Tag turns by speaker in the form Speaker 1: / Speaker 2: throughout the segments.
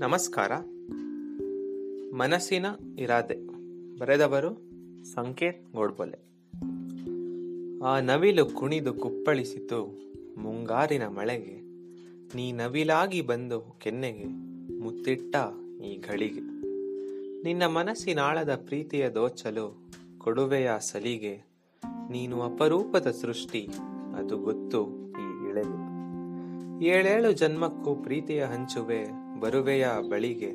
Speaker 1: ನಮಸ್ಕಾರ. ಮನಸ್ಸಿನ ಇರಾದೆ. ಬರೆದವರು ಸಂಕೇತ್ ಗೋಡ್ಬೊಲೆ. ಆ ನವಿಲು ಕುಣಿದು ಕುಪ್ಪಳಿಸಿತು ಮುಂಗಾರಿನ ಮಳೆಗೆ. ನೀ ನವಿಲಾಗಿ ಬಂದು ಕೆನ್ನೆಗೆ ಮುತ್ತಿಟ್ಟ ಈ ಘಳಿಗೆ. ನಿನ್ನ ಮನಸ್ಸಿನಾಳದ ಪ್ರೀತಿಯ ದೋಚಲು ಕೊಡುವೆಯ ಸಲಿಗೆ. ನೀನು ಅಪರೂಪದ ಸೃಷ್ಟಿ, ಅದು ಗೊತ್ತು ಈ ಇಳೆಗೆ ಏಳೇಳು ಜನ್ಮಕ್ಕೂ ಪ್ರೀತಿಯ ಹಂಚುವೆ ಬರುವೆಯ ಬಳಿಗೆ.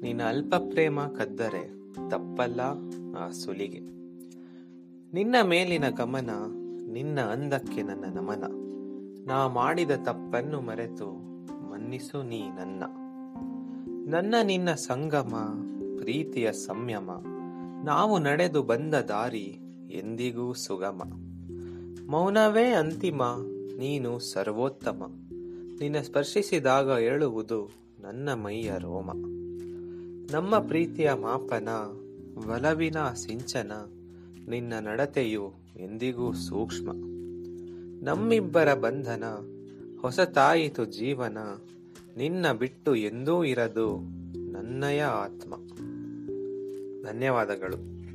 Speaker 1: ನಿನ್ನ ಅಲ್ಪ ಪ್ರೇಮ ಕದ್ದರೆ ತಪ್ಪಲ್ಲ ಆ ಸುಲಿಗೆ. ನಿನ್ನ ಮೇಲಿನ ಗಮನ ನಿನ್ನ ಅಂದಕ್ಕೆ ನನ್ನ ನಮನ. ನಾ ಮಾಡಿದ ತಪ್ಪನ್ನು ಮರೆತು ಮನ್ನಿಸು ನೀ ನನ್ನ. ನನ್ನ ನಿನ್ನ ಸಂಗಮ, ಪ್ರೀತಿಯ ಸಂಯಮ. ನಾವು ನಡೆದು ಬಂದ ದಾರಿ ಎಂದಿಗೂ ಸುಗಮ. ಮೌನವೇ ಅಂತಿಮ, ನೀನು ಸರ್ವೋತ್ತಮ. ನಿನ್ನ ಸ್ಪರ್ಶಿಸಿದಾಗ ಏಳುವುದು ನನ್ನ ಮೈಯ ರೋಮ. ನಮ್ಮ ಪ್ರೀತಿಯ ಮಾಪನ, ಒಲವಿನ ಸಿಂಚನ, ನಿನ್ನ ನಡತೆಯು ಎಂದಿಗೂ ಸೂಕ್ಷ್ಮ. ನಮ್ಮಿಬ್ಬರ ಬಂಧನ ಹೊಸತಾಯಿತು ಜೀವನ, ನಿನ್ನ ಬಿಟ್ಟು ಎಂದೂ ಇರದು ನನ್ನಯ ಆತ್ಮ. ಧನ್ಯವಾದಗಳು.